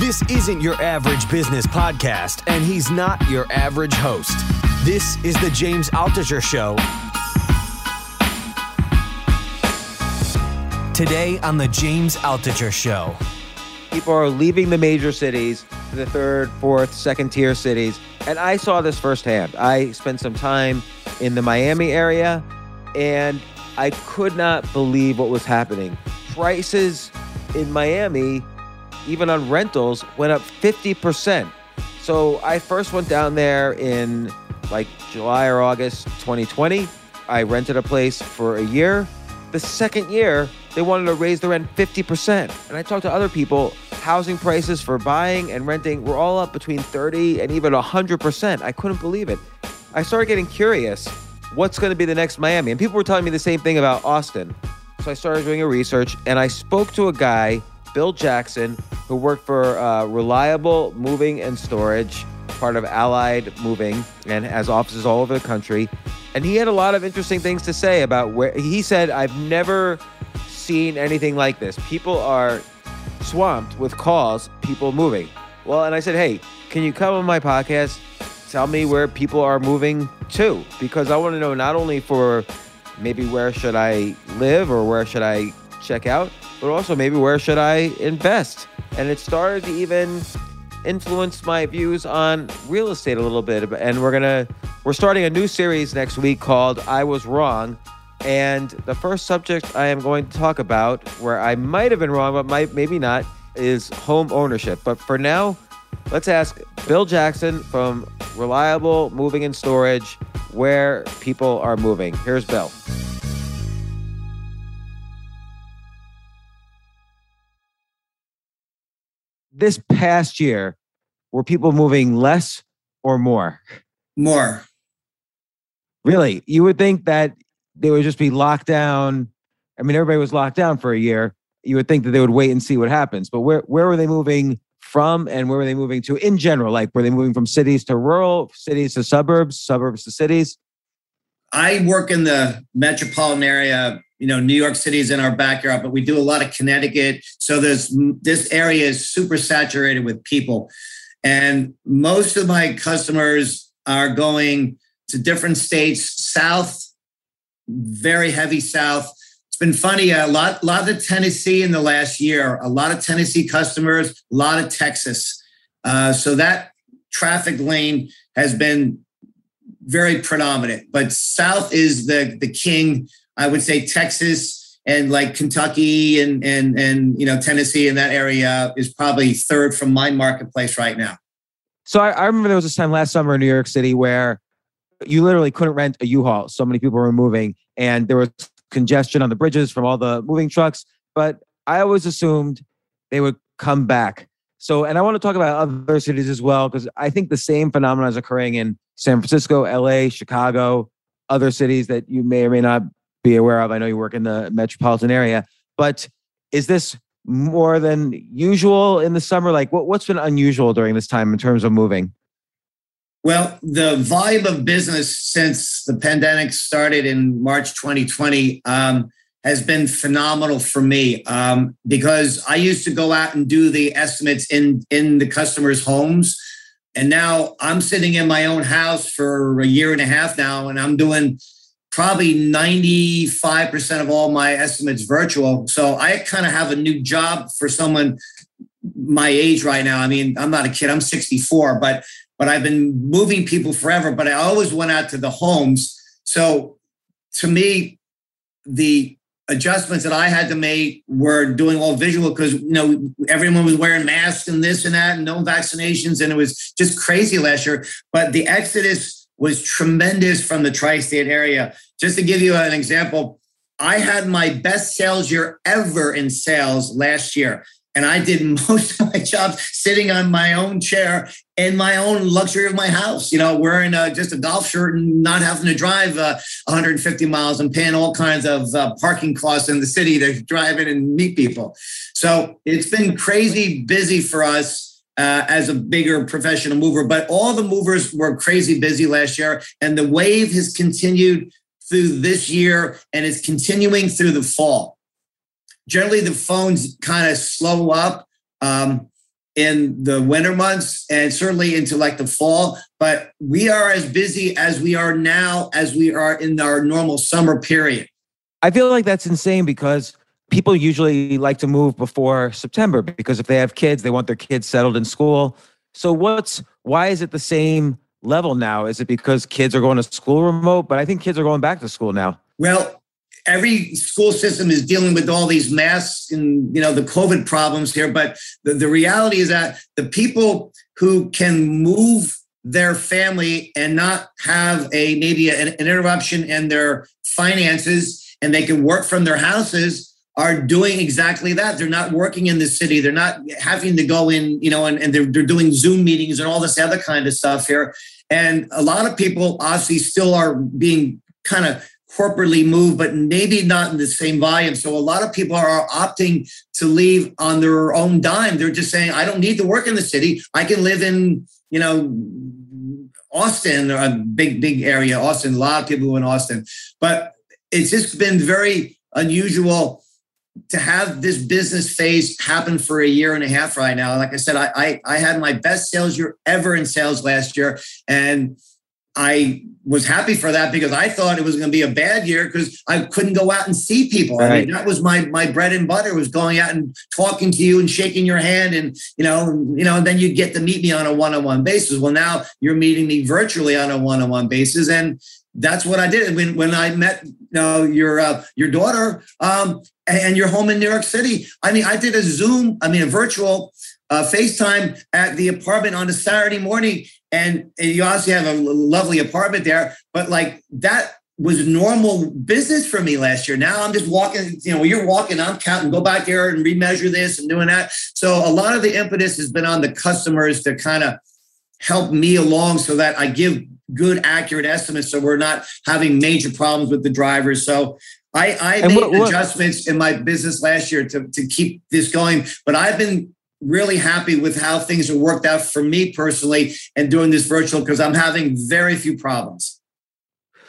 This isn't your average business podcast, and he's not your average host. This is the James Altucher Show. Today on the James Altucher Show. People are leaving the major cities the third, fourth, second tier cities. And I saw this firsthand. I spent some time in the Miami area and I could not believe what was happening. Prices in Miami even on rentals, went up 50%. So I first went down there in like July or August 2020. I rented a place for a year. The second year, they wanted to raise the rent 50%. And I talked to other people, housing prices for buying and renting were all up between 30 and even 100%. I couldn't believe it. I started getting curious what's going to be the next Miami? And people were telling me the same thing about Austin. So I started doing a research and I spoke to a guy Bill Jackson, who worked for uh, Reliable Moving and Storage, part of Allied Moving, and has offices all over the country. And he had a lot of interesting things to say about where he said, I've never seen anything like this. People are swamped with calls, people moving. Well, and I said, hey, can you come on my podcast? Tell me where people are moving to because I want to know not only for maybe where should I live or where should I check out, but also maybe where should I invest? And it started to even influence my views on real estate a little bit. And we're gonna we're starting a new series next week called I Was Wrong. And the first subject I am going to talk about, where I might have been wrong, but might maybe not, is home ownership. But for now, let's ask Bill Jackson from Reliable Moving and Storage where people are moving. Here's Bill. This past year, were people moving less or more? More. Really? You would think that they would just be locked down. I mean, everybody was locked down for a year. You would think that they would wait and see what happens. But where, where were they moving from and where were they moving to in general? Like, were they moving from cities to rural, cities to suburbs, suburbs to cities? I work in the metropolitan area you know, New York City is in our backyard, but we do a lot of Connecticut. So there's this area is super saturated with people. And most of my customers are going to different states, south, very heavy south. It's been funny, a lot, lot of Tennessee in the last year, a lot of Tennessee customers, a lot of Texas. Uh, so that traffic lane has been very predominant. But south is the the king I would say Texas and like Kentucky and and and you know Tennessee in that area is probably third from my marketplace right now. So I, I remember there was this time last summer in New York City where you literally couldn't rent a U-Haul. So many people were moving, and there was congestion on the bridges from all the moving trucks. But I always assumed they would come back. So, and I want to talk about other cities as well because I think the same phenomenon is occurring in San Francisco, LA, Chicago, other cities that you may or may not be aware of? I know you work in the metropolitan area, but is this more than usual in the summer? Like, what, what's been unusual during this time in terms of moving? Well, the volume of business since the pandemic started in March 2020 um, has been phenomenal for me um, because I used to go out and do the estimates in in the customers' homes, and now I'm sitting in my own house for a year and a half now, and I'm doing probably 95% of all my estimates virtual. So I kind of have a new job for someone my age right now. I mean, I'm not a kid, I'm 64, but but I've been moving people forever, but I always went out to the homes. So to me, the adjustments that I had to make were doing all visual because you know everyone was wearing masks and this and that and no vaccinations and it was just crazy last year. But the exodus was tremendous from the tri-state area. Just to give you an example, I had my best sales year ever in sales last year. And I did most of my jobs sitting on my own chair in my own luxury of my house, you know, wearing uh, just a golf shirt and not having to drive uh, 150 miles and paying all kinds of uh, parking costs in the city to drive in and meet people. So it's been crazy busy for us. Uh, as a bigger professional mover, but all the movers were crazy busy last year, and the wave has continued through this year and is continuing through the fall generally the phones kind of slow up um, in the winter months and certainly into like the fall. But we are as busy as we are now as we are in our normal summer period. I feel like that's insane because people usually like to move before September because if they have kids, they want their kids settled in school. So what's why is it the same level now? Is it because kids are going to school remote? But I think kids are going back to school now. Well, every school system is dealing with all these masks and you know the covid problems here but the, the reality is that the people who can move their family and not have a maybe an, an interruption in their finances and they can work from their houses are doing exactly that. They're not working in the city. They're not having to go in, you know, and, and they're, they're doing Zoom meetings and all this other kind of stuff here. And a lot of people obviously still are being kind of corporately moved, but maybe not in the same volume. So a lot of people are opting to leave on their own dime. They're just saying, I don't need to work in the city. I can live in, you know, Austin, a big, big area. Austin, a lot of people in Austin. But it's just been very unusual to have this business phase happen for a year and a half right now. Like I said, I, I, I had my best sales year ever in sales last year. And I was happy for that because I thought it was going to be a bad year because I couldn't go out and see people. Right. I mean, that was my my bread and butter was going out and talking to you and shaking your hand and you know, you know, and then you get to meet me on a one-on-one basis. Well, now you're meeting me virtually on a one-on-one basis, and that's what I did when when I met you know, your uh, your daughter um, and you're home in New York City. I mean, I did a Zoom, I mean, a virtual uh, FaceTime at the apartment on a Saturday morning, and, and you obviously have a lovely apartment there, but like that was normal business for me last year. Now I'm just walking, you know, you're walking, I'm counting, go back there and remeasure this and doing that. So a lot of the impetus has been on the customers to kind of help me along so that I give good, accurate estimates so we're not having major problems with the drivers. So I, I made what, what, adjustments in my business last year to, to keep this going, but I've been really happy with how things have worked out for me personally and doing this virtual because I'm having very few problems.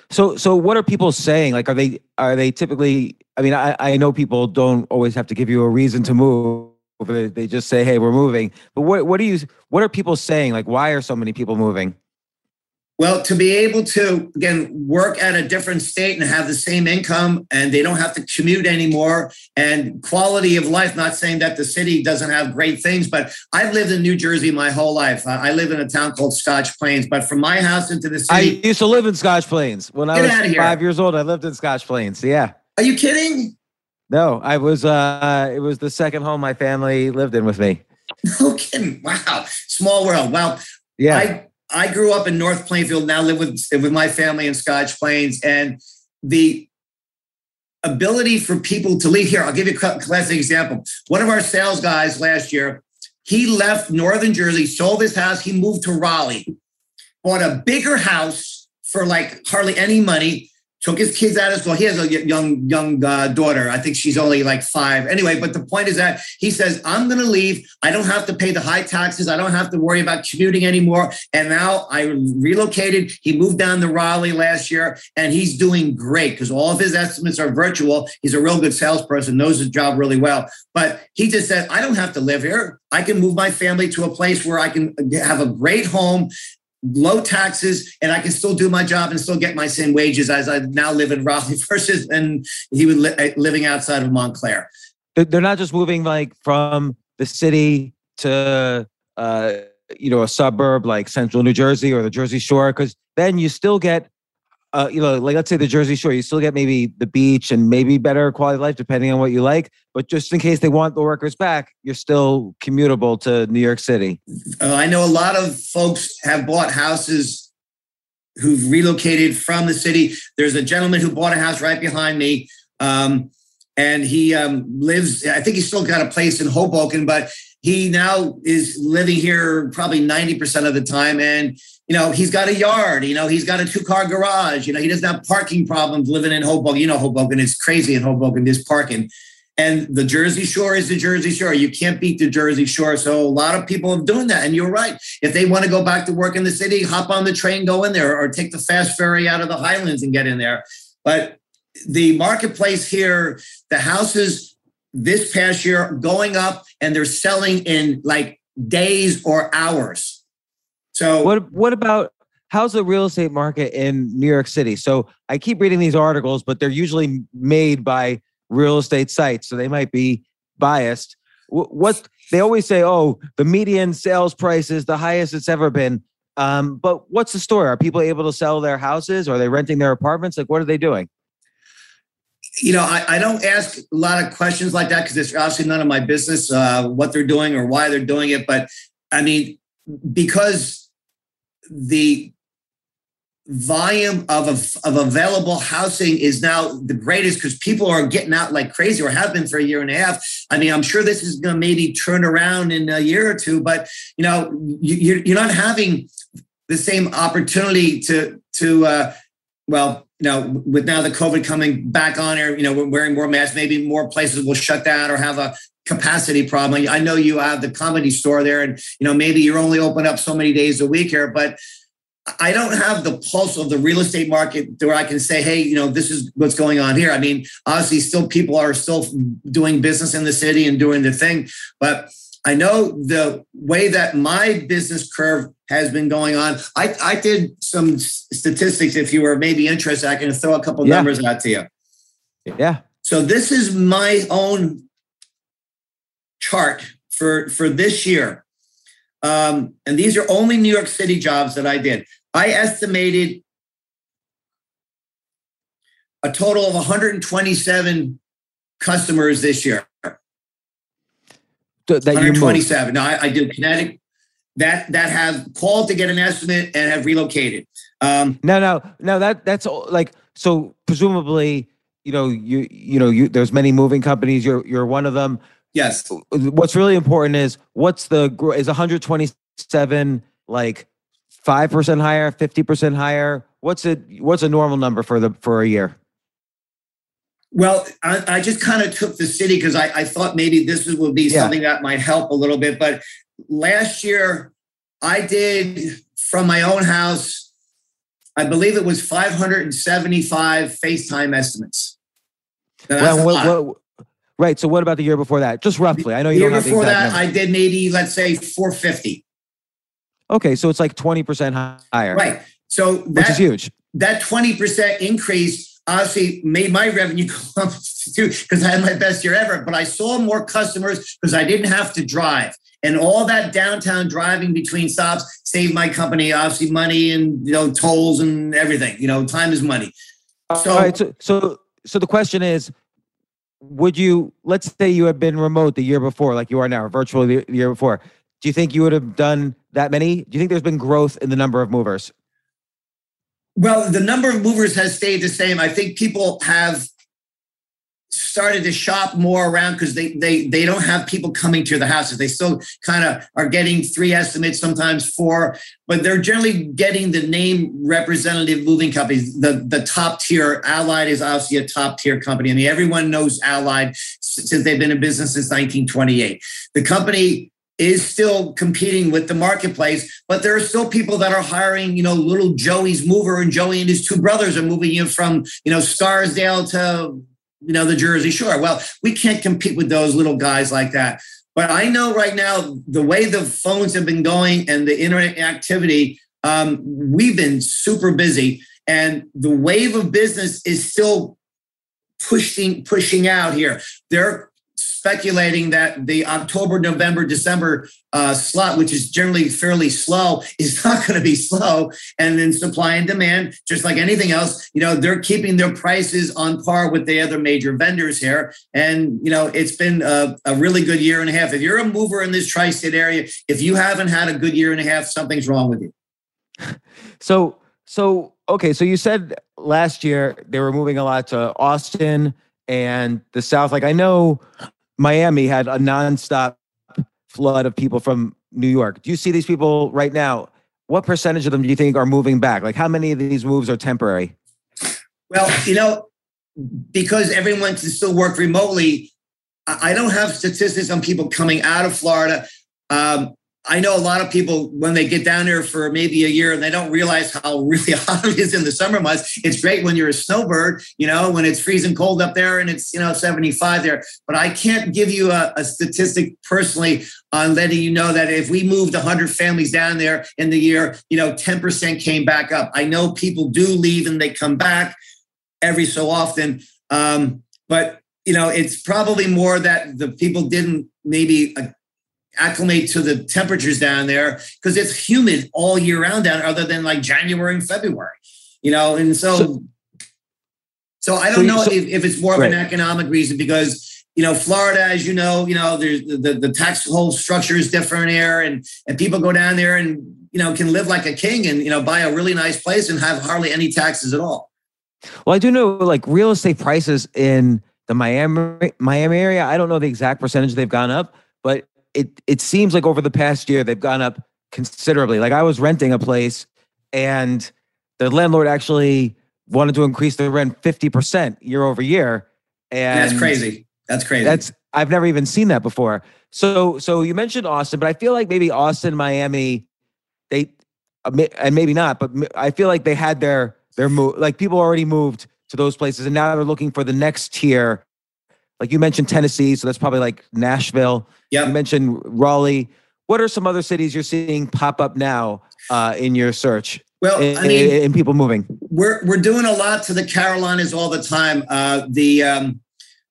So, so what are people saying? Like, are they are they typically? I mean, I, I know people don't always have to give you a reason to move. They just say, "Hey, we're moving." But what what do you? What are people saying? Like, why are so many people moving? Well, to be able to, again, work at a different state and have the same income and they don't have to commute anymore and quality of life, not saying that the city doesn't have great things, but I've lived in New Jersey my whole life. I live in a town called Scotch Plains, but from my house into the city. I used to live in Scotch Plains. When I was five years old, I lived in Scotch Plains. Yeah. Are you kidding? No, I was, uh, it was the second home my family lived in with me. No kidding. Wow. Small world. Well, yeah. I, I grew up in North Plainfield, now live with, with my family in Scotch Plains. And the ability for people to leave here, I'll give you a classic example. One of our sales guys last year, he left Northern Jersey, sold his house, he moved to Raleigh, bought a bigger house for like hardly any money, took his kids out of school. He has a young young uh, daughter. I think she's only like five. Anyway, but the point is that he says, "I'm going to leave. I don't have to pay the high taxes. I don't have to worry about commuting anymore." And now I relocated. He moved down to Raleigh last year, and he's doing great because all of his estimates are virtual. He's a real good salesperson, knows his job really well. But he just said, "I don't have to live here. I can move my family to a place where I can have a great home." Low taxes, and I can still do my job and still get my same wages as I now live in Raleigh versus and he was li- uh, living outside of Montclair. They're not just moving like from the city to uh, you know a suburb like Central New Jersey or the Jersey Shore, because then you still get uh, you know, like let's say the Jersey Shore, you still get maybe the beach and maybe better quality of life depending on what you like. But just in case they want the workers back, you're still commutable to New York City. Uh, I know a lot of folks have bought houses who've relocated from the city. There's a gentleman who bought a house right behind me. Um, and he um, lives, I think he's still got a place in Hoboken, but he now is living here probably 90% of the time. And you know, he's got a yard, you know, he's got a two car garage, you know, he doesn't have parking problems living in Hoboken. You know, Hoboken is crazy in Hoboken, this parking. And the Jersey Shore is the Jersey Shore. You can't beat the Jersey Shore. So a lot of people are doing that. And you're right. If they want to go back to work in the city, hop on the train, go in there, or take the fast ferry out of the Highlands and get in there. But the marketplace here, the houses this past year going up and they're selling in like days or hours. So what what about how's the real estate market in New York City? So I keep reading these articles, but they're usually made by real estate sites, so they might be biased. What they always say, oh, the median sales price is the highest it's ever been. Um, but what's the story? Are people able to sell their houses? Are they renting their apartments? Like, what are they doing? You know, I, I don't ask a lot of questions like that because it's obviously none of my business uh, what they're doing or why they're doing it. But I mean, because the volume of, of available housing is now the greatest because people are getting out like crazy or have been for a year and a half. I mean, I'm sure this is going to maybe turn around in a year or two, but you know, you, you're not having the same opportunity to to uh, well, you know, with now the COVID coming back on here, you know, we're wearing more masks. Maybe more places will shut down or have a capacity problem. I know you have the comedy store there, and you know maybe you're only open up so many days a week here, but I don't have the pulse of the real estate market where I can say, hey, you know, this is what's going on here. I mean, obviously, still people are still doing business in the city and doing the thing, but I know the way that my business curve has been going on. I, I did some statistics. If you were maybe interested, I can throw a couple yeah. numbers out to you. Yeah. So this is my own chart for for this year, um, and these are only New York City jobs that I did. I estimated a total of 127 customers this year. That 127. Now I, I do Connecticut that that have called to get an estimate and have relocated. Um, no, no, no. That that's like so. Presumably, you know, you you know, you there's many moving companies. You're you're one of them. Yes. What's really important is what's the is 127 like five percent higher, fifty percent higher? What's it? What's a normal number for the for a year? Well, I, I just kind of took the city because I, I, thought maybe this would be yeah. something that might help a little bit. But last year, I did from my own house. I believe it was 575 FaceTime estimates. Well, what, what, Right. So what about the year before that? Just roughly. I know you year don't have before that. Number. I did maybe let's say 450. Okay, so it's like 20% higher. Right. So that, which is huge. That 20% increase obviously made my revenue go up too because I had my best year ever. But I saw more customers because I didn't have to drive. And all that downtown driving between stops saved my company obviously money and you know tolls and everything. You know, time is money. So, so so so the question is would you let's say you had been remote the year before like you are now or virtual the year before do you think you would have done that many do you think there's been growth in the number of movers well the number of movers has stayed the same i think people have started to shop more around because they they they don't have people coming to the houses. They still kind of are getting three estimates, sometimes four, but they're generally getting the name representative moving companies. The the top tier Allied is obviously a top tier company. I mean, everyone knows Allied since they've been in business since 1928. The company is still competing with the marketplace, but there are still people that are hiring, you know, little Joey's mover and Joey and his two brothers are moving you from, you know, Scarsdale to you know, the Jersey Shore. Well, we can't compete with those little guys like that. But I know right now the way the phones have been going and the internet activity, um, we've been super busy, and the wave of business is still pushing pushing out here. They're speculating that the October, November, December uh, slot, which is generally fairly slow, is not going to be slow. And then supply and demand, just like anything else, you know, they're keeping their prices on par with the other major vendors here. And, you know, it's been a, a really good year and a half. If you're a mover in this tri state area, if you haven't had a good year and a half, something's wrong with you. So, so, okay. So you said last year they were moving a lot to Austin and the South. Like I know Miami had a nonstop flood of people from New York. Do you see these people right now? What percentage of them do you think are moving back? Like, how many of these moves are temporary? Well, you know, because everyone can still work remotely, I don't have statistics on people coming out of Florida. Um, I know a lot of people when they get down there for maybe a year and they don't realize how really hot it is in the summer months. It's great when you're a snowbird, you know, when it's freezing cold up there and it's, you know, 75 there. But I can't give you a, a statistic personally on letting you know that if we moved 100 families down there in the year, you know, 10% came back up. I know people do leave and they come back every so often. Um, but, you know, it's probably more that the people didn't maybe uh, acclimate to the temperatures down there because it's humid all year round down other than like January and February, you know, and so so, so I don't so, know so, if, if it's more of right. an economic reason because you know Florida, as you know, you know there's the, the, the tax whole structure is different here, and and people go down there and you know can live like a king and you know buy a really nice place and have hardly any taxes at all. Well, I do know like real estate prices in the Miami Miami area. I don't know the exact percentage they've gone up, but it it seems like over the past year they've gone up considerably. Like I was renting a place and the landlord actually wanted to increase the rent 50% year over year. And that's crazy. That's crazy. That's I've never even seen that before. So so you mentioned Austin, but I feel like maybe Austin, Miami, they uh, and maybe not, but I feel like they had their their move like people already moved to those places and now they're looking for the next tier. Like you mentioned Tennessee, so that's probably like Nashville. Yeah. You mentioned Raleigh. What are some other cities you're seeing pop up now uh, in your search? Well, in, I mean, in, in, people moving. We're we're doing a lot to the Carolinas all the time. Uh, the um,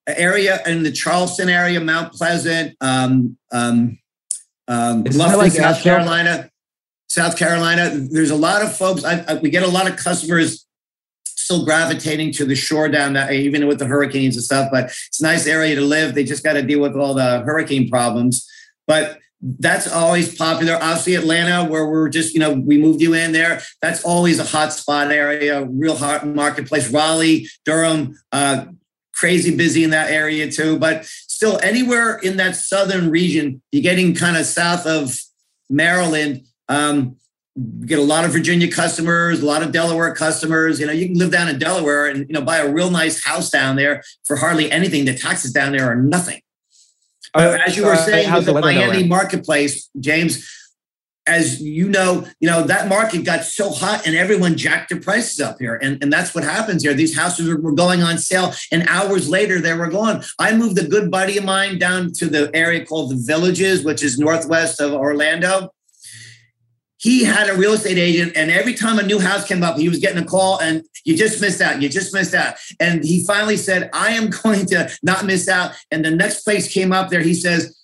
area in the Charleston area, Mount Pleasant, um, um, um, Bluffton, like South? Carolina, South Carolina. There's a lot of folks. I, I, we get a lot of customers still gravitating to the shore down there, even with the hurricanes and stuff. But it's a nice area to live. They just got to deal with all the hurricane problems. But that's always popular. Obviously, Atlanta, where we're just, you know, we moved you in there. That's always a hot spot area, real hot marketplace. Raleigh, Durham, uh, crazy busy in that area too. But still, anywhere in that southern region, you're getting kind of south of Maryland. Um, get a lot of Virginia customers, a lot of Delaware customers. You know, you can live down in Delaware and you know buy a real nice house down there for hardly anything. The taxes down there are nothing. Uh, as you were uh, saying, with the, the Miami marketplace, James, as you know, you know that market got so hot and everyone jacked their prices up here, and and that's what happens here. These houses were going on sale, and hours later they were gone. I moved a good buddy of mine down to the area called the Villages, which is northwest of Orlando he had a real estate agent, and every time a new house came up, he was getting a call, and you just missed out. You just missed out. And he finally said, I am going to not miss out. And the next place came up there, he says,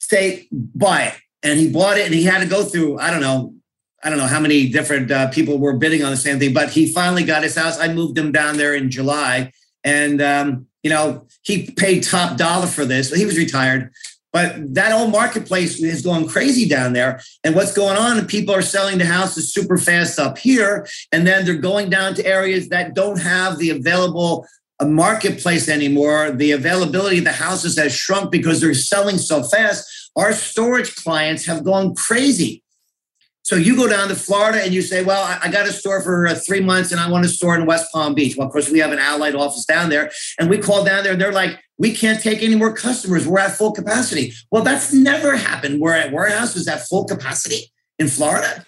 say buy it. And he bought it, and he had to go through, I don't know, I don't know how many different uh, people were bidding on the same thing, but he finally got his house. I moved him down there in July, and um, you know he paid top dollar for this. But he was retired, but that whole marketplace is going crazy down there. And what's going on? People are selling the houses super fast up here, and then they're going down to areas that don't have the available uh, marketplace anymore. The availability of the houses has shrunk because they're selling so fast. Our storage clients have gone crazy. So you go down to Florida and you say, "Well, I, got a store for uh, three months, and I want to store in West Palm Beach." Well, of course, we have an Allied office down there, and we call down there. And they're like, "We can't take any more customers. We're at full capacity." Well, that's never happened. We're at warehouses at full capacity in Florida.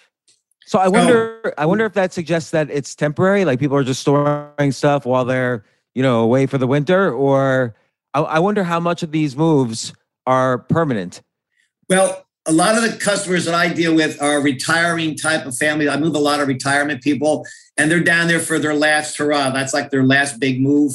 So I wonder, so, I wonder if that suggests that it's temporary, like people are just storing stuff while they're, you know, away for the winter, or I, I wonder how much of these moves are permanent. Well, a lot of the customers that I deal with are retiring type of family. I move a lot of retirement people, and they're down there for their last hurrah. That's like their last big move.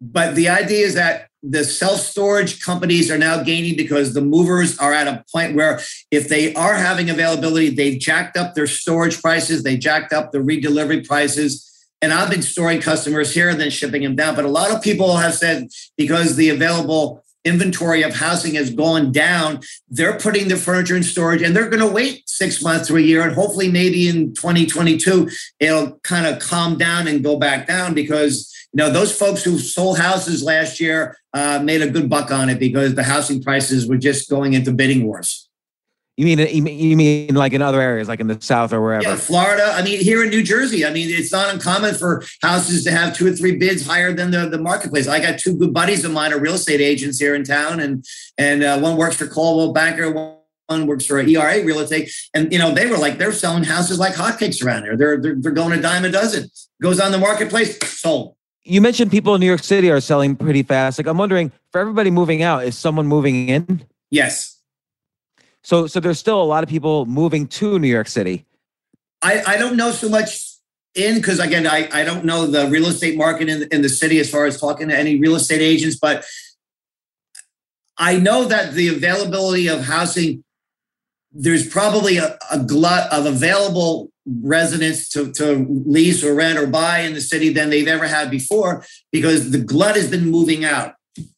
But the idea is that the self storage companies are now gaining because the movers are at a point where if they are having availability, they've jacked up their storage prices, they jacked up the redelivery prices. And I've been storing customers here and then shipping them down. But a lot of people have said because the available inventory of housing has gone down, they're putting the furniture in storage and they're going to wait six months or a year. And hopefully, maybe in 2022, it'll kind of calm down and go back down because. You know, those folks who sold houses last year uh, made a good buck on it because the housing prices were just going into bidding wars. You mean you mean like in other areas, like in the South or wherever? Yeah, Florida. I mean, here in New Jersey. I mean, it's not uncommon for houses to have two or three bids higher than the, the marketplace. I got two good buddies of mine, are real estate agents here in town, and and uh, one works for Coldwell Banker, one works for ERA Real Estate, and you know they were like they're selling houses like hotcakes around here. They're they're, they're going a dime a dozen. Goes on the marketplace, sold. You mentioned people in New York City are selling pretty fast. Like I'm wondering, for everybody moving out, is someone moving in? Yes. So, so there's still a lot of people moving to New York City. I, I don't know so much in because again, I, I don't know the real estate market in, in the city as far as talking to any real estate agents, but I know that the availability of housing, there's probably a, a glut of available residents to, to lease or rent or buy in the city than they've ever had before because the glut has been moving out.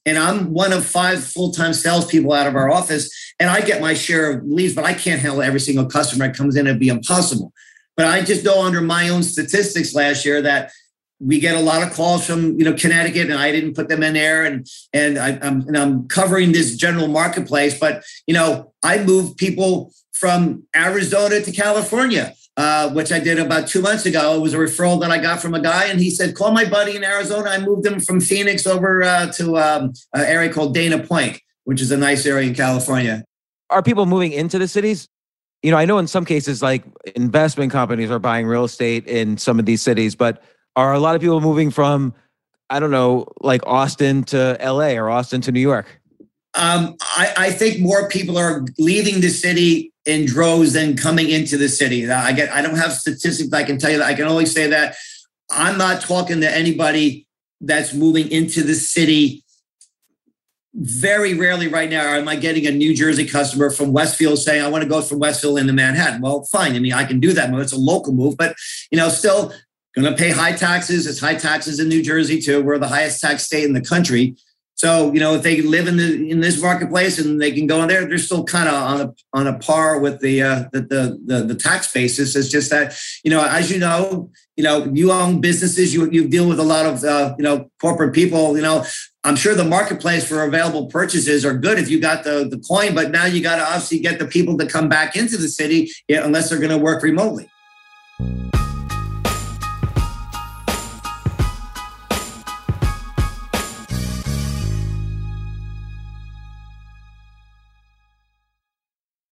And I'm one of five full time salespeople out of our office, and I get my share of leads, but I can't handle every single customer that comes in. It'd be impossible. But I just know under my own statistics last year that we get a lot of calls from you know Connecticut, and I didn't put them in there, and and I, am and I'm covering this general marketplace. But you know, I move people from Arizona to California uh, which I did about two months ago. It was a referral that I got from a guy, and he said, "Call my buddy in Arizona." I moved him from Phoenix over uh, to um, an area called Dana Point, which is a nice area in California. Are people moving into the cities? You know, I know in some cases, like investment companies are buying real estate in some of these cities, but are a lot of people moving from, I don't know, like Austin to LA or Austin to New York? Um, I, I, think more people are leaving the city in droves than coming into the city. I get I don't have statistics I can tell you that. I can only say that I'm not talking to anybody that's moving into the city. Very rarely right now am I getting a New Jersey customer from Westfield saying, I want to go from Westfield into Manhattan. Well, fine. I mean, I can do that. It's a local move, but you know, still to pay high taxes. It's high taxes in New Jersey too. We're the highest tax state in the country. So you know, if they live in the in this marketplace and they can go in there, they're still kind of on a on a par with the, uh, the, the the the tax basis. It's just that you know, as you know, you know, you own businesses, you you deal with a lot of uh, you know corporate people. You know, I'm sure the marketplace for available purchases are good if you got the the coin, but now you got to obviously get the people to come back into the city unless they're going to work remotely.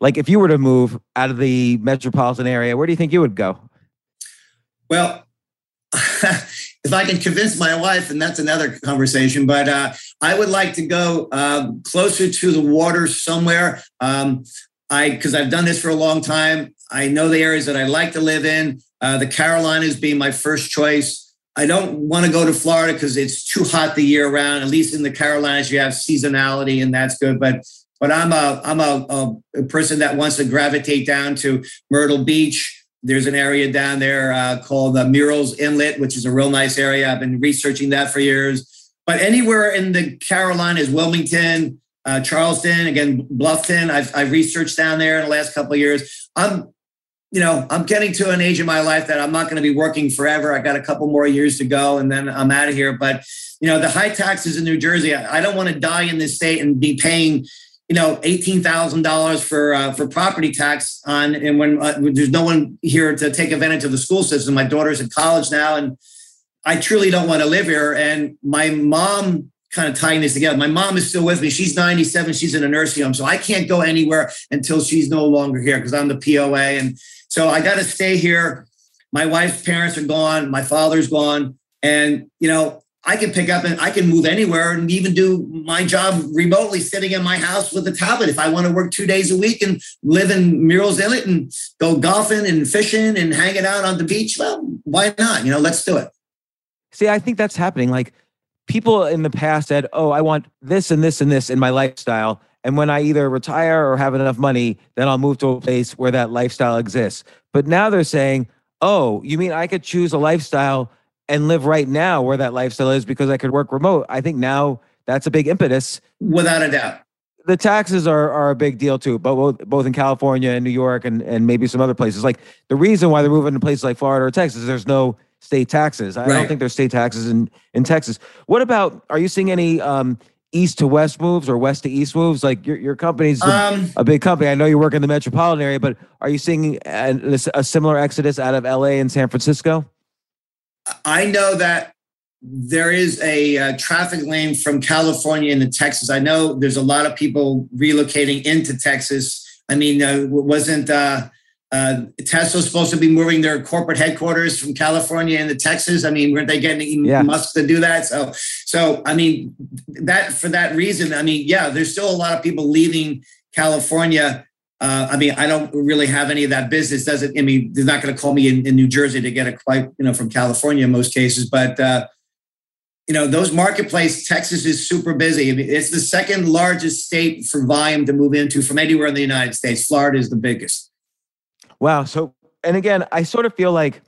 Like if you were to move out of the metropolitan area, where do you think you would go? Well, if I can convince my wife, and that's another conversation, but uh, I would like to go uh, closer to the water somewhere. Um, I because I've done this for a long time. I know the areas that I like to live in. Uh, the Carolinas being my first choice. I don't want to go to Florida because it's too hot the year round. At least in the Carolinas, you have seasonality, and that's good. But but I'm a I'm a, a person that wants to gravitate down to Myrtle Beach. There's an area down there uh, called the Murrells Inlet, which is a real nice area. I've been researching that for years. But anywhere in the Carolinas, Wilmington, uh, Charleston, again, Bluffton. I've, I've researched down there in the last couple of years. I'm, you know, I'm getting to an age in my life that I'm not going to be working forever. I got a couple more years to go and then I'm out of here. But, you know, the high taxes in New Jersey, I, I don't want to die in this state and be paying, you know, eighteen thousand dollars for uh, for property tax on, and when uh, there's no one here to take advantage of the school system. My daughter's in college now, and I truly don't want to live here. And my mom kind of tying this together. My mom is still with me. She's 97. She's in a nursing home. So I can't go anywhere until she's no longer here because I'm the POA. And so I got to stay here. My wife's parents are gone. My father's gone. And, you know, I can pick up and I can move anywhere and even do my job remotely sitting in my house with a tablet. If I want to work two days a week and live in Murrells Inlet and go golfing and fishing and hanging out on the beach, well, why not? You know, let's do it. See, I think that's happening. Like people in the past said, "Oh, I want this and this and this in my lifestyle." And when I either retire or have enough money, then I'll move to a place where that lifestyle exists. But now they're saying, "Oh, you mean I could choose a lifestyle and live right now where that lifestyle is because I could work remote?" I think now that's a big impetus. Without a doubt. The taxes are, are a big deal too, but both, both in California and New York and, and maybe some other places. Like the reason why they're moving to places like Florida or Texas, there's no state taxes. I right. don't think there's state taxes in in Texas. What about? Are you seeing any um, east to west moves or west to east moves? Like your your company's um, a, big company. I know you work in the metropolitan area, but are you seeing a, a similar exodus out of LA and San Francisco? I know that there is a, a, traffic lane from California into Texas. I know there's a lot of people relocating into Texas. I mean, uh, wasn't uh, uh, Tesla's supposed to be moving their corporate headquarters from California into Texas. I mean, weren't they getting yeah. Musk to do that? So, so I mean, that for that reason, I mean, yeah, there's still a lot of people leaving California. Uh, I mean, I don't really have any of that business. Doesn't I mean, they're not going to call me in, in, New Jersey to get a quite, you know, from California in most cases, but. Uh, you know those marketplace texas is super busy I mean, it's the second largest state for volume to move into from anywhere in the united states florida is the biggest Wow. So, and again, I sort of feel like,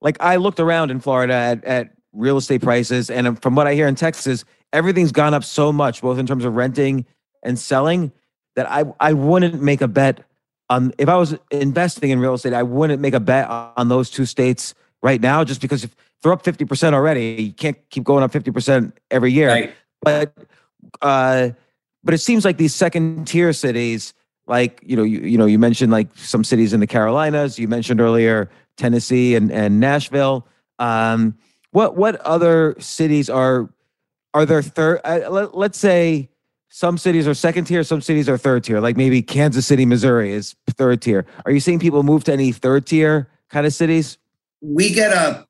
like I looked around in Florida at, at real estate prices, and from what I hear in Texas, everything's gone up so much, both in terms of renting and selling, that I I wouldn't make a bet on if I was investing in real estate, I wouldn't make a bet on those two states right now, just because if they're up fifty percent already, you can't keep going up fifty percent every year. Right. But uh, but it seems like these second tier cities like you know you, you know you mentioned like some cities in the Carolinas. You mentioned earlier Tennessee and and Nashville. Um, what what other cities are are there third? Uh, let, let's say some cities are second tier, some cities are third tier. Like maybe Kansas City, Missouri is third tier. Are you seeing people move to any third tier kind of cities? We get a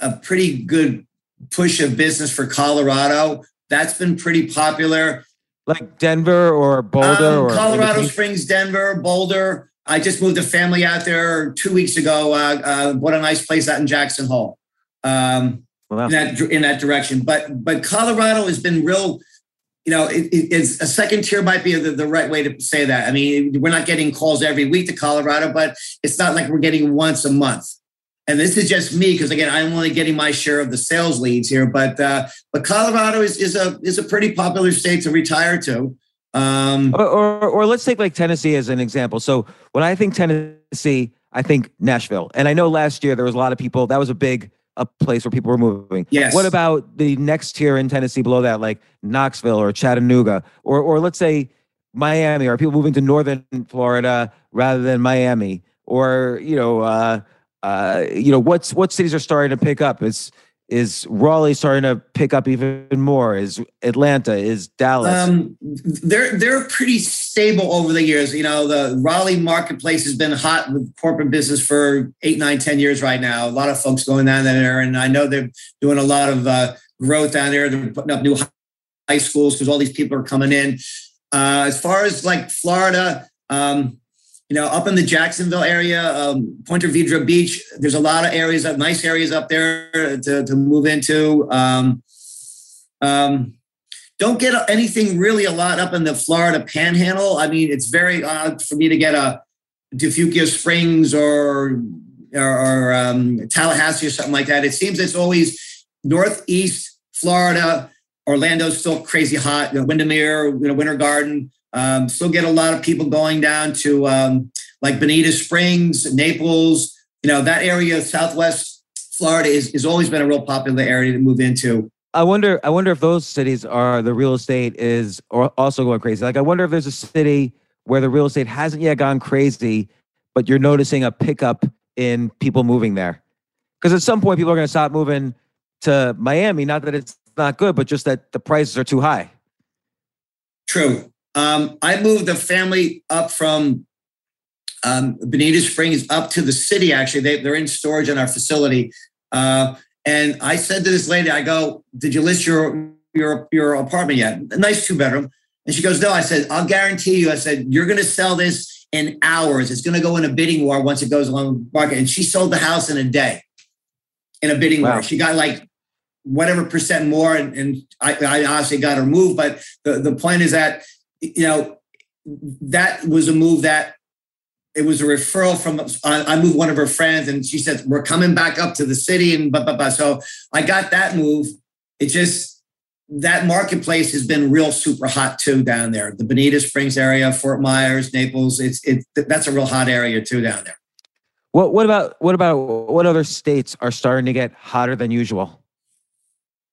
a pretty good push of business for Colorado. That's been pretty popular like Denver or Boulder um, or Colorado Springs, Denver, Boulder. I just moved a family out there two weeks ago. Uh, uh, what a nice place out in Jackson Hole. Um, wow. in that in that direction, but but Colorado has been real. You know, it, it's a second tier might be the, the right way to say that. I mean, we're not getting calls every week to Colorado, but it's not like we're getting once a month. And this is just me because again i'm only getting my share of the sales leads here but uh, but colorado is, is a is a pretty popular state to retire to. Um, or, or, or let's take like tennessee as an example. So when i think tennessee i think nashville. And i know last year there was a lot of people that was a big a place where people were moving. Yes. What about the next tier in tennessee below that like knoxville or chattanooga? Or or let's say miami are people moving to northern florida rather than miami? Or you know uh, uh, you know, what's what cities are starting to pick up? Is is Raleigh starting to pick up even more? Is Atlanta? Is Dallas? Um, they're they're pretty stable over the years. You know, the Raleigh marketplace has been hot with corporate business for eight, nine, ten years right now. A lot of folks going down there, and I know they're doing a lot of uh, growth down there. They're putting up new high schools because all these people are coming in. Uh, as far as like Florida, um, you know, up in the Jacksonville area, um, Ponte Vedra Beach, there's a lot of areas, of nice areas up there to, to move into. Um, um, don't get anything really a lot up in the Florida Panhandle. I mean, it's very odd for me to get a DeFuniak Springs or or, or um, Tallahassee or something like that. It seems it's always northeast Florida, Orlando's still crazy hot. You know, Windermere, you know, Winter Garden. Um, still get a lot of people going down to um, like Bonita Springs, Naples. You know, that area, Southwest Florida, is, is always been a real popular area to move into. I wonder. I wonder if those cities are the real estate is or also going crazy. Like I wonder if there's a city where the real estate hasn't yet gone crazy, but you're noticing a pickup in people moving there. Because at some point, people are going to stop moving to Miami. Not that it's not good, but just that the prices are too high. True. Um, I moved the family up from um, Bonita Springs up to the city. Actually, they, they're in storage in our facility. Uh, and I said to this lady, I go, "Did you list your your your apartment yet? A nice two bedroom." And she goes, "No." I said, "I'll guarantee you." I said, "You're going to sell this in hours. It's going to go in a bidding war once it goes along the market." And she sold the house in a day, in a bidding Wow. war. She got like whatever percent more, and, and I, I honestly got her moved. But the the point is that you know that was a move that it was a referral from I moved one of her friends and she said we're coming back up to the city and blah blah blah. So I got that move. It just that marketplace has been real super hot too down there. The Bonita Springs area, Fort Myers, Naples. It's it that's a real hot area too down there. What what about what about what other states are starting to get hotter than usual?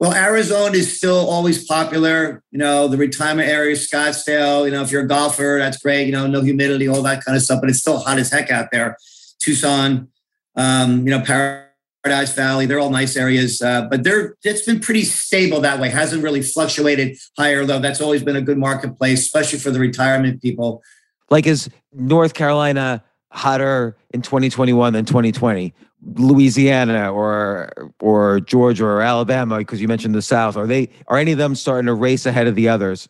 Well, Arizona is still always popular. You know, the retirement area, Scottsdale. You know, if you're a golfer, that's great. You know, no humidity, all that kind of stuff. But it's still hot as heck out there. Tucson, um, you know, Paradise Valley. They're all nice areas, uh, but they're it's been pretty stable that way. Hasn't really fluctuated higher though. That's always been a good marketplace, especially for the retirement people. Like is North Carolina hotter in 2021 than 2020? Louisiana or or Georgia or Alabama because you mentioned the South are they are any of them starting to race ahead of the others?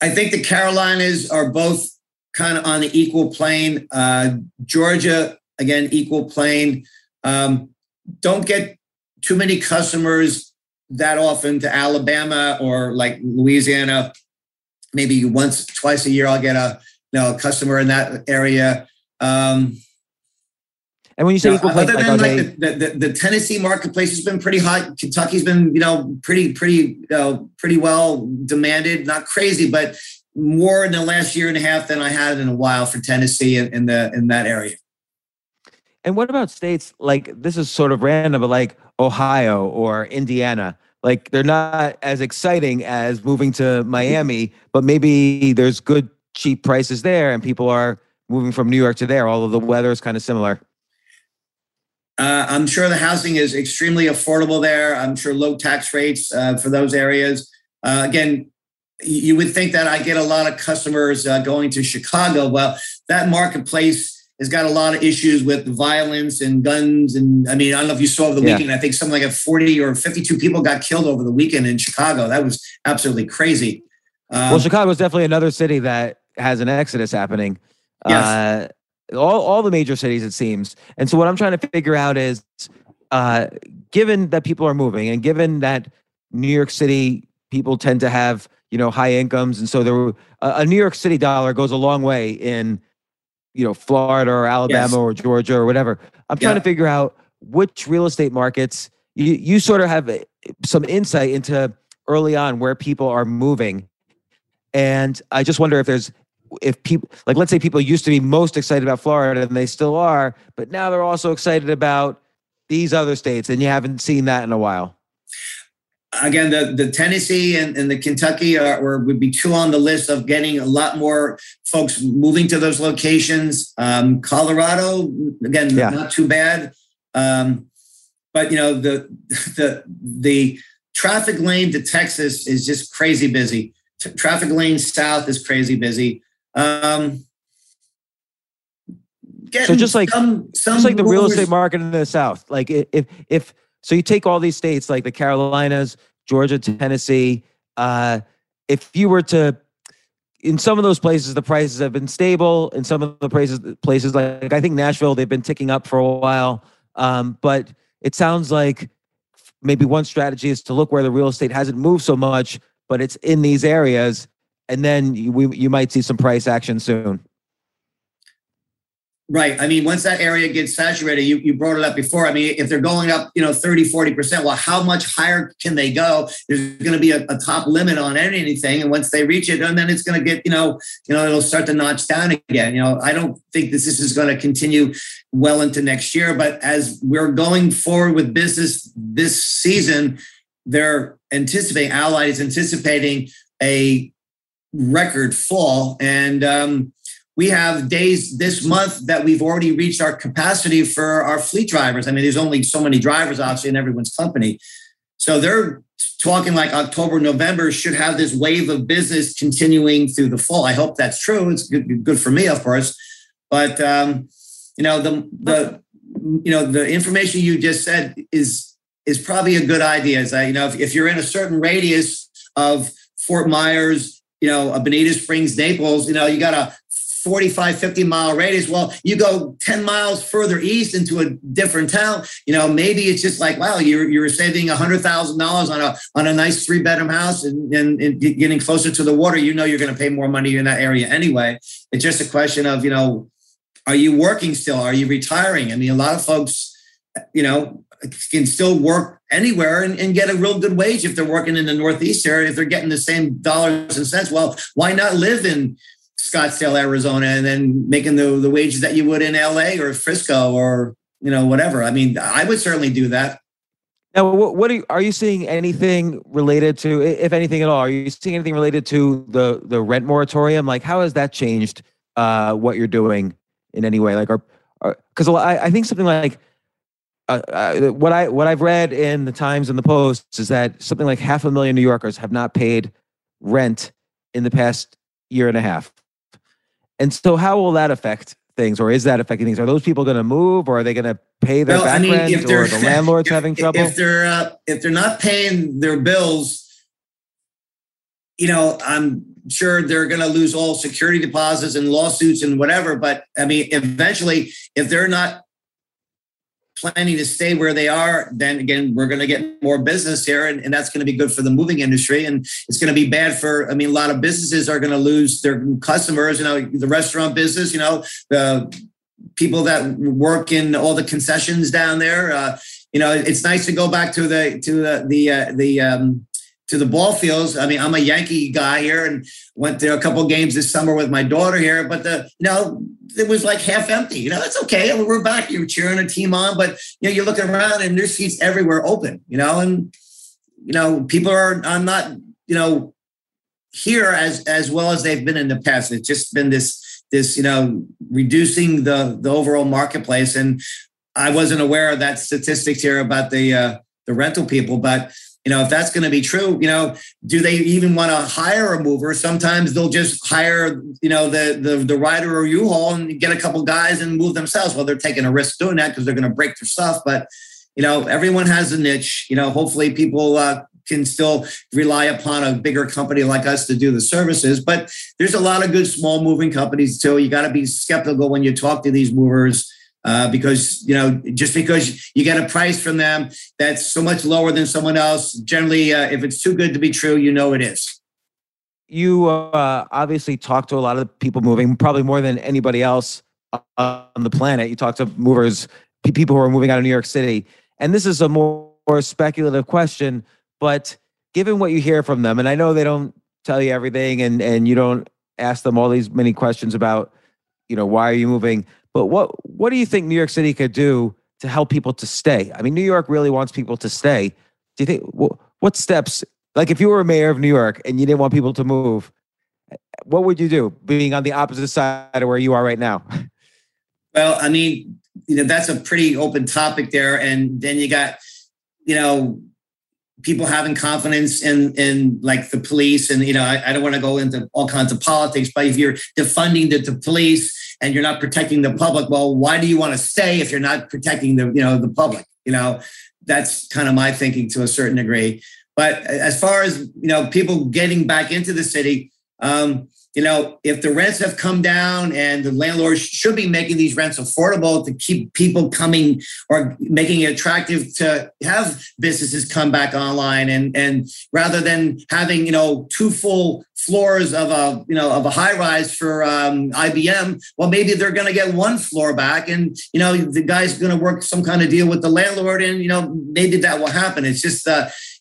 I think the Carolinas are both kind of on the equal plane. Uh, Georgia, again, equal plane. Um, don't get too many customers that often to Alabama or like Louisiana. Maybe once, twice a year, I'll get a you know a customer in that area. Um, And when you say equal play, other like, than are like the, the, the Tennessee marketplace has been pretty hot. Kentucky's been, you know, pretty, pretty, you know, pretty well demanded. Not crazy, but more in the last year and a half than I had in a while for Tennessee in, in the in that area. and what about states like this is sort of random, but like Ohio or Indiana? Like they're not as exciting as moving to Miami, but maybe there's good cheap prices there, and people are moving from New York to there. Although the weather is kind of similar. Uh, I'm sure the housing is extremely affordable there. I'm sure low tax rates uh, for those areas. Uh, again, you would think that I get a lot of customers uh, going to Chicago. Well, that marketplace has got a lot of issues with violence and guns. And I mean, I don't know if you saw over the Yeah. weekend. I think something like a 40 or 52 people got killed over the weekend in Chicago. That was absolutely crazy. Um, well, Chicago is definitely another city that has an exodus happening. Yes. Uh, all all the major cities, it seems. And so, what I'm trying to figure out is, uh, given that people are moving, and given that New York City people tend to have you know high incomes, and so there, a, a New York City dollar goes a long way in, you know, Florida or Alabama Yes. or Georgia or whatever. I'm trying Yeah. to figure out which real estate markets you you sort of have uh, some insight into early on where people are moving and I just wonder if there's if people like let's say people used to be most excited about Florida and they still are, but now they're also excited about these other states and you haven't seen that in a while. again, the, the Tennessee and, and the Kentucky are, would be two on the list of getting a lot more folks moving to those locations. Um, Colorado, again, Yeah. not too bad. Um, but you know, the the the traffic lane to Texas is just crazy busy. T- traffic lane south is crazy busy. Um, getting just like- some, some Just like the real estate market in the South. Like if if so you take all these states like the Carolinas, Georgia, Tennessee, uh, if you were to in some of those places the prices have been stable in some of the places places like i think nashville they've been ticking up for a while um, but it sounds like maybe one strategy is to look where the real estate hasn't moved so much but it's in these areas and then you, we, you might see some price action soon Right. I mean, once that area gets saturated, you, you brought it up before. I mean, if they're going up, you know, 30, 40%, well, how much higher can they go? There's going to be a, a top limit on anything. And once they reach it, and then it's going to get, you know, you know, it'll start to notch down again. You know, I don't think this, this is going to continue well into next year. But as we're going forward with business this season, they're anticipating, Allied is anticipating a record fall. And, um, we have days this month that we've already reached our capacity for our fleet drivers. I mean, there's only so many drivers, obviously, in everyone's company. So they're talking like October, November should have this wave of business continuing through the fall. I hope that's true. It's good, good for me, of course. But um, you know, the the you know the information you just said is is probably a good idea. Is that you know if, if you're in a certain radius of Fort Myers, you know, a Bonita Springs, Naples, you know, you got a 45, 50 mile radius. Well, you go 10 miles further east into a different town, you know, maybe it's just like, wow, you're, you're saving a hundred thousand dollars on a, on a nice three bedroom house and, and, and, getting closer to the water. You know, you're going to pay more money in that area anyway. It's just a question of, you know, are you working still? Are you retiring? I mean, a lot of folks, you know, can still work anywhere and, and, get a real good wage if they're working in the Northeast area. If they're getting the same dollars and cents, well, why not live in Scottsdale, Arizona, and then making the, the wages that you would in LA or Frisco or you know whatever. I mean, I would certainly do that. Now, what, are you, are you seeing anything related to, if anything at all? Are you seeing anything related to the the rent moratorium? Like, how has that changed uh, what you're doing in any way? Like, or because I, I think something like uh, uh, what I what I've read in the Times and the Post is that something like half a million New Yorkers have not paid rent in the past year and a half. And so, how will that affect things, or is that affecting things? Are those people going to move, or are they going to pay their well, back I mean, rent, or the landlords if, having trouble? If they're uh, if they're not paying their bills, you know, I'm sure they're going to lose all security deposits and lawsuits and whatever. But I mean, eventually, if they're not planning to stay where they are, then again, we're going to get more business here, and, and that's going to be good for the moving industry. And it's going to be bad for, I mean, a lot of businesses are going to lose their customers. You know, the restaurant business, you know, the people that work in all the concessions down there. Uh, you know, it's nice to go back to the to the the uh, the um, to the ball fields. I mean, I'm a Yankee guy here and went to a couple games this summer with my daughter here, but the you know it was like half empty. You know, it's okay. We're back. You're cheering a team on, but you know, you're looking around and there's seats everywhere open. You know, and you know people are I'm not you know here as as well as they've been in the past. It's just been this this you know reducing the the overall marketplace and I wasn't aware of that statistics here about the uh, the rental people, but you know, if that's going to be true, you know, do they even want to hire a mover? Sometimes they'll just hire, you know, the the, the Ryder or U-Haul and get a couple guys and move themselves. Well, they're taking a risk doing that because they're going to break their stuff. But you know, everyone has a niche. You know, hopefully people uh, can still rely upon a bigger company like us to do the services. But there's a lot of good small moving companies too. You got to be skeptical when you talk to these movers uh, because you know just because you get a price from them that's so much lower than someone else generally uh, if it's too good to be true you know it is. You uh, obviously talk to a lot of people moving probably more than anybody else on the planet. You talk to movers people who are moving out of new york city. And this is a more, more speculative question but given what you hear from them and i know they don't tell you everything and and you don't ask them all these many questions about you know why are you moving but what what do you think New York City could do to help people to stay? I mean, New York really wants people to stay. Do you think what, steps? Like, if you were a mayor of New York and you didn't want people to move, what would you do? Being on the opposite side of where you are right now. Well, I mean, you know, that's a pretty open topic there, and then you got, you know, people having confidence in in like the police and you know I, I don't want to go into all kinds of politics but if you're defunding the, the police and you're not protecting the public well why do you want to stay if you're not protecting the you know the public you know? That's kind of my thinking to a certain degree. But as far as you know people getting back into the city um, you know, if the rents have come down and the landlords should be making these rents affordable to keep people coming or making it attractive to have businesses come back online and and rather than having, you know, two full floors of a, you know, of a high rise for um, IBM, well, maybe they're going to get one floor back and, you know, the guy's going to work some kind of deal with the landlord and, you know, maybe that will happen. It's just, you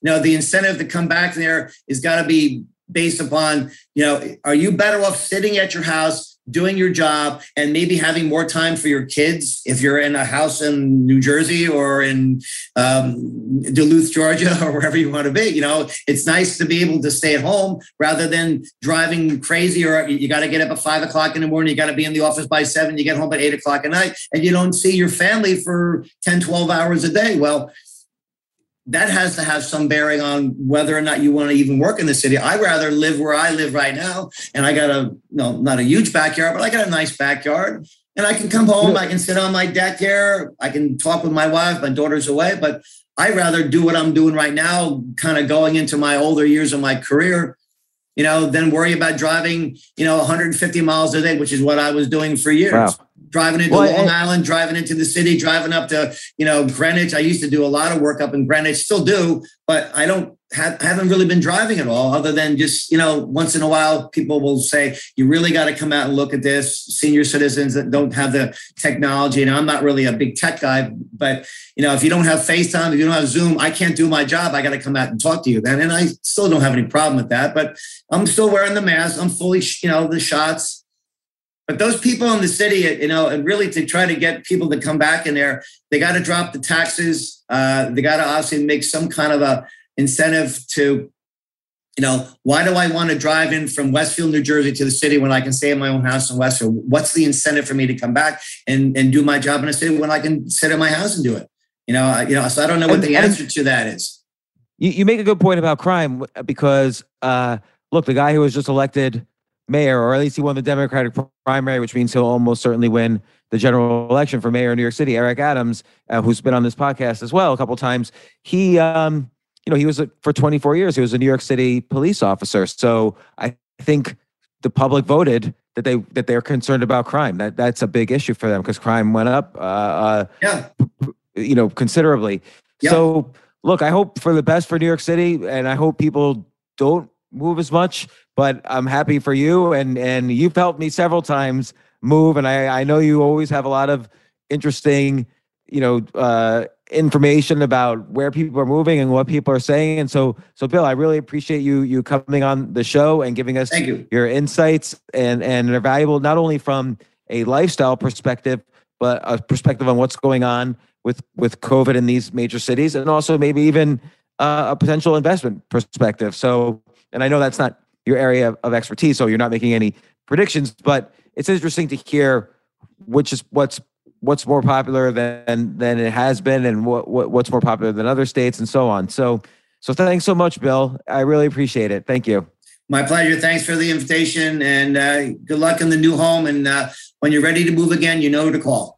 know, the incentive to come back there is got to be based upon, you know, are you better off sitting at your house doing your job and maybe having more time for your kids if you're in a house in New Jersey or in um, Duluth, Georgia, or wherever you want to be. You know, it's nice to be able to stay at home rather than driving crazy or you got to get up at five o'clock in the morning, you got to be in the office by seven, you get home at eight o'clock at night, and you don't see your family for 10, 12 hours a day. Well, that has to have some bearing on whether or not you want to even work in the city. I rather live where I live right now, and I got a no, not a huge backyard, but I got a nice backyard, and I can come home. I can sit on my deck here. I can talk with my wife. My daughter's away, but I rather do what I'm doing right now, kind of going into my older years of my career. You know, than worry about driving, you know, 150 miles a day, which is what I was doing for years. Wow driving into well, Long Island, driving into the city, driving up to you know Greenwich. I used to do a lot of work up in Greenwich, still do, but I don't have haven't really been driving at all, other than just you know once in a while people will say you really got to come out and look at this. Senior citizens that don't have the technology, and I'm not really a big tech guy, but you know if you don't have FaceTime, if you don't have Zoom, I can't do my job. I got to come out and talk to you then, and I still don't have any problem with that. But I'm still wearing the mask. I'm fully you know the shots but those people in the city, you know, and really to try to get people to come back in there, they got to drop the taxes. Uh, they got to obviously make some kind of a incentive to, you know, why do I want to drive in from Westfield, New Jersey to the city when I can stay in my own house in Westfield? What's the incentive for me to come back and, and do my job in a city when I can sit in my house and do it? You know, you know, so I don't know what the answer to that is. You, you make a good point about crime because, uh, look, the guy who was just elected mayor, or at least he won the Democratic primary, which means he'll almost certainly win the general election for mayor of New York City. Eric Adams, uh, who's been on this podcast as well a couple times, he, um, you know, he was a, for 24 years. He was a New York City police officer. So I think the public voted that they that they're concerned about crime. That that's a big issue for them because crime went up. Uh, uh, yeah. You know, considerably. Yeah. So look, I hope for the best for New York City, and I hope people don't move as much but I'm happy for you. And and you've helped me several times move, and I I know you always have a lot of interesting, you know, uh, information about where people are moving and what people are saying. And so so Bill, I really appreciate you you coming on the show and giving us you. your insights and and are valuable not only from a lifestyle perspective, but a perspective on what's going on with with COVID in these major cities, and also maybe even uh, a potential investment perspective. So, and I know that's not your area of expertise, so you're not making any predictions. But it's interesting to hear which is what's what's more popular than than it has been, and what, what what's more popular than other states, and so on. So so thanks so much, Bill. I really appreciate it. Thank you. My pleasure. Thanks for the invitation, and uh, good luck in the new home. And uh, when you're ready to move again, you know to call.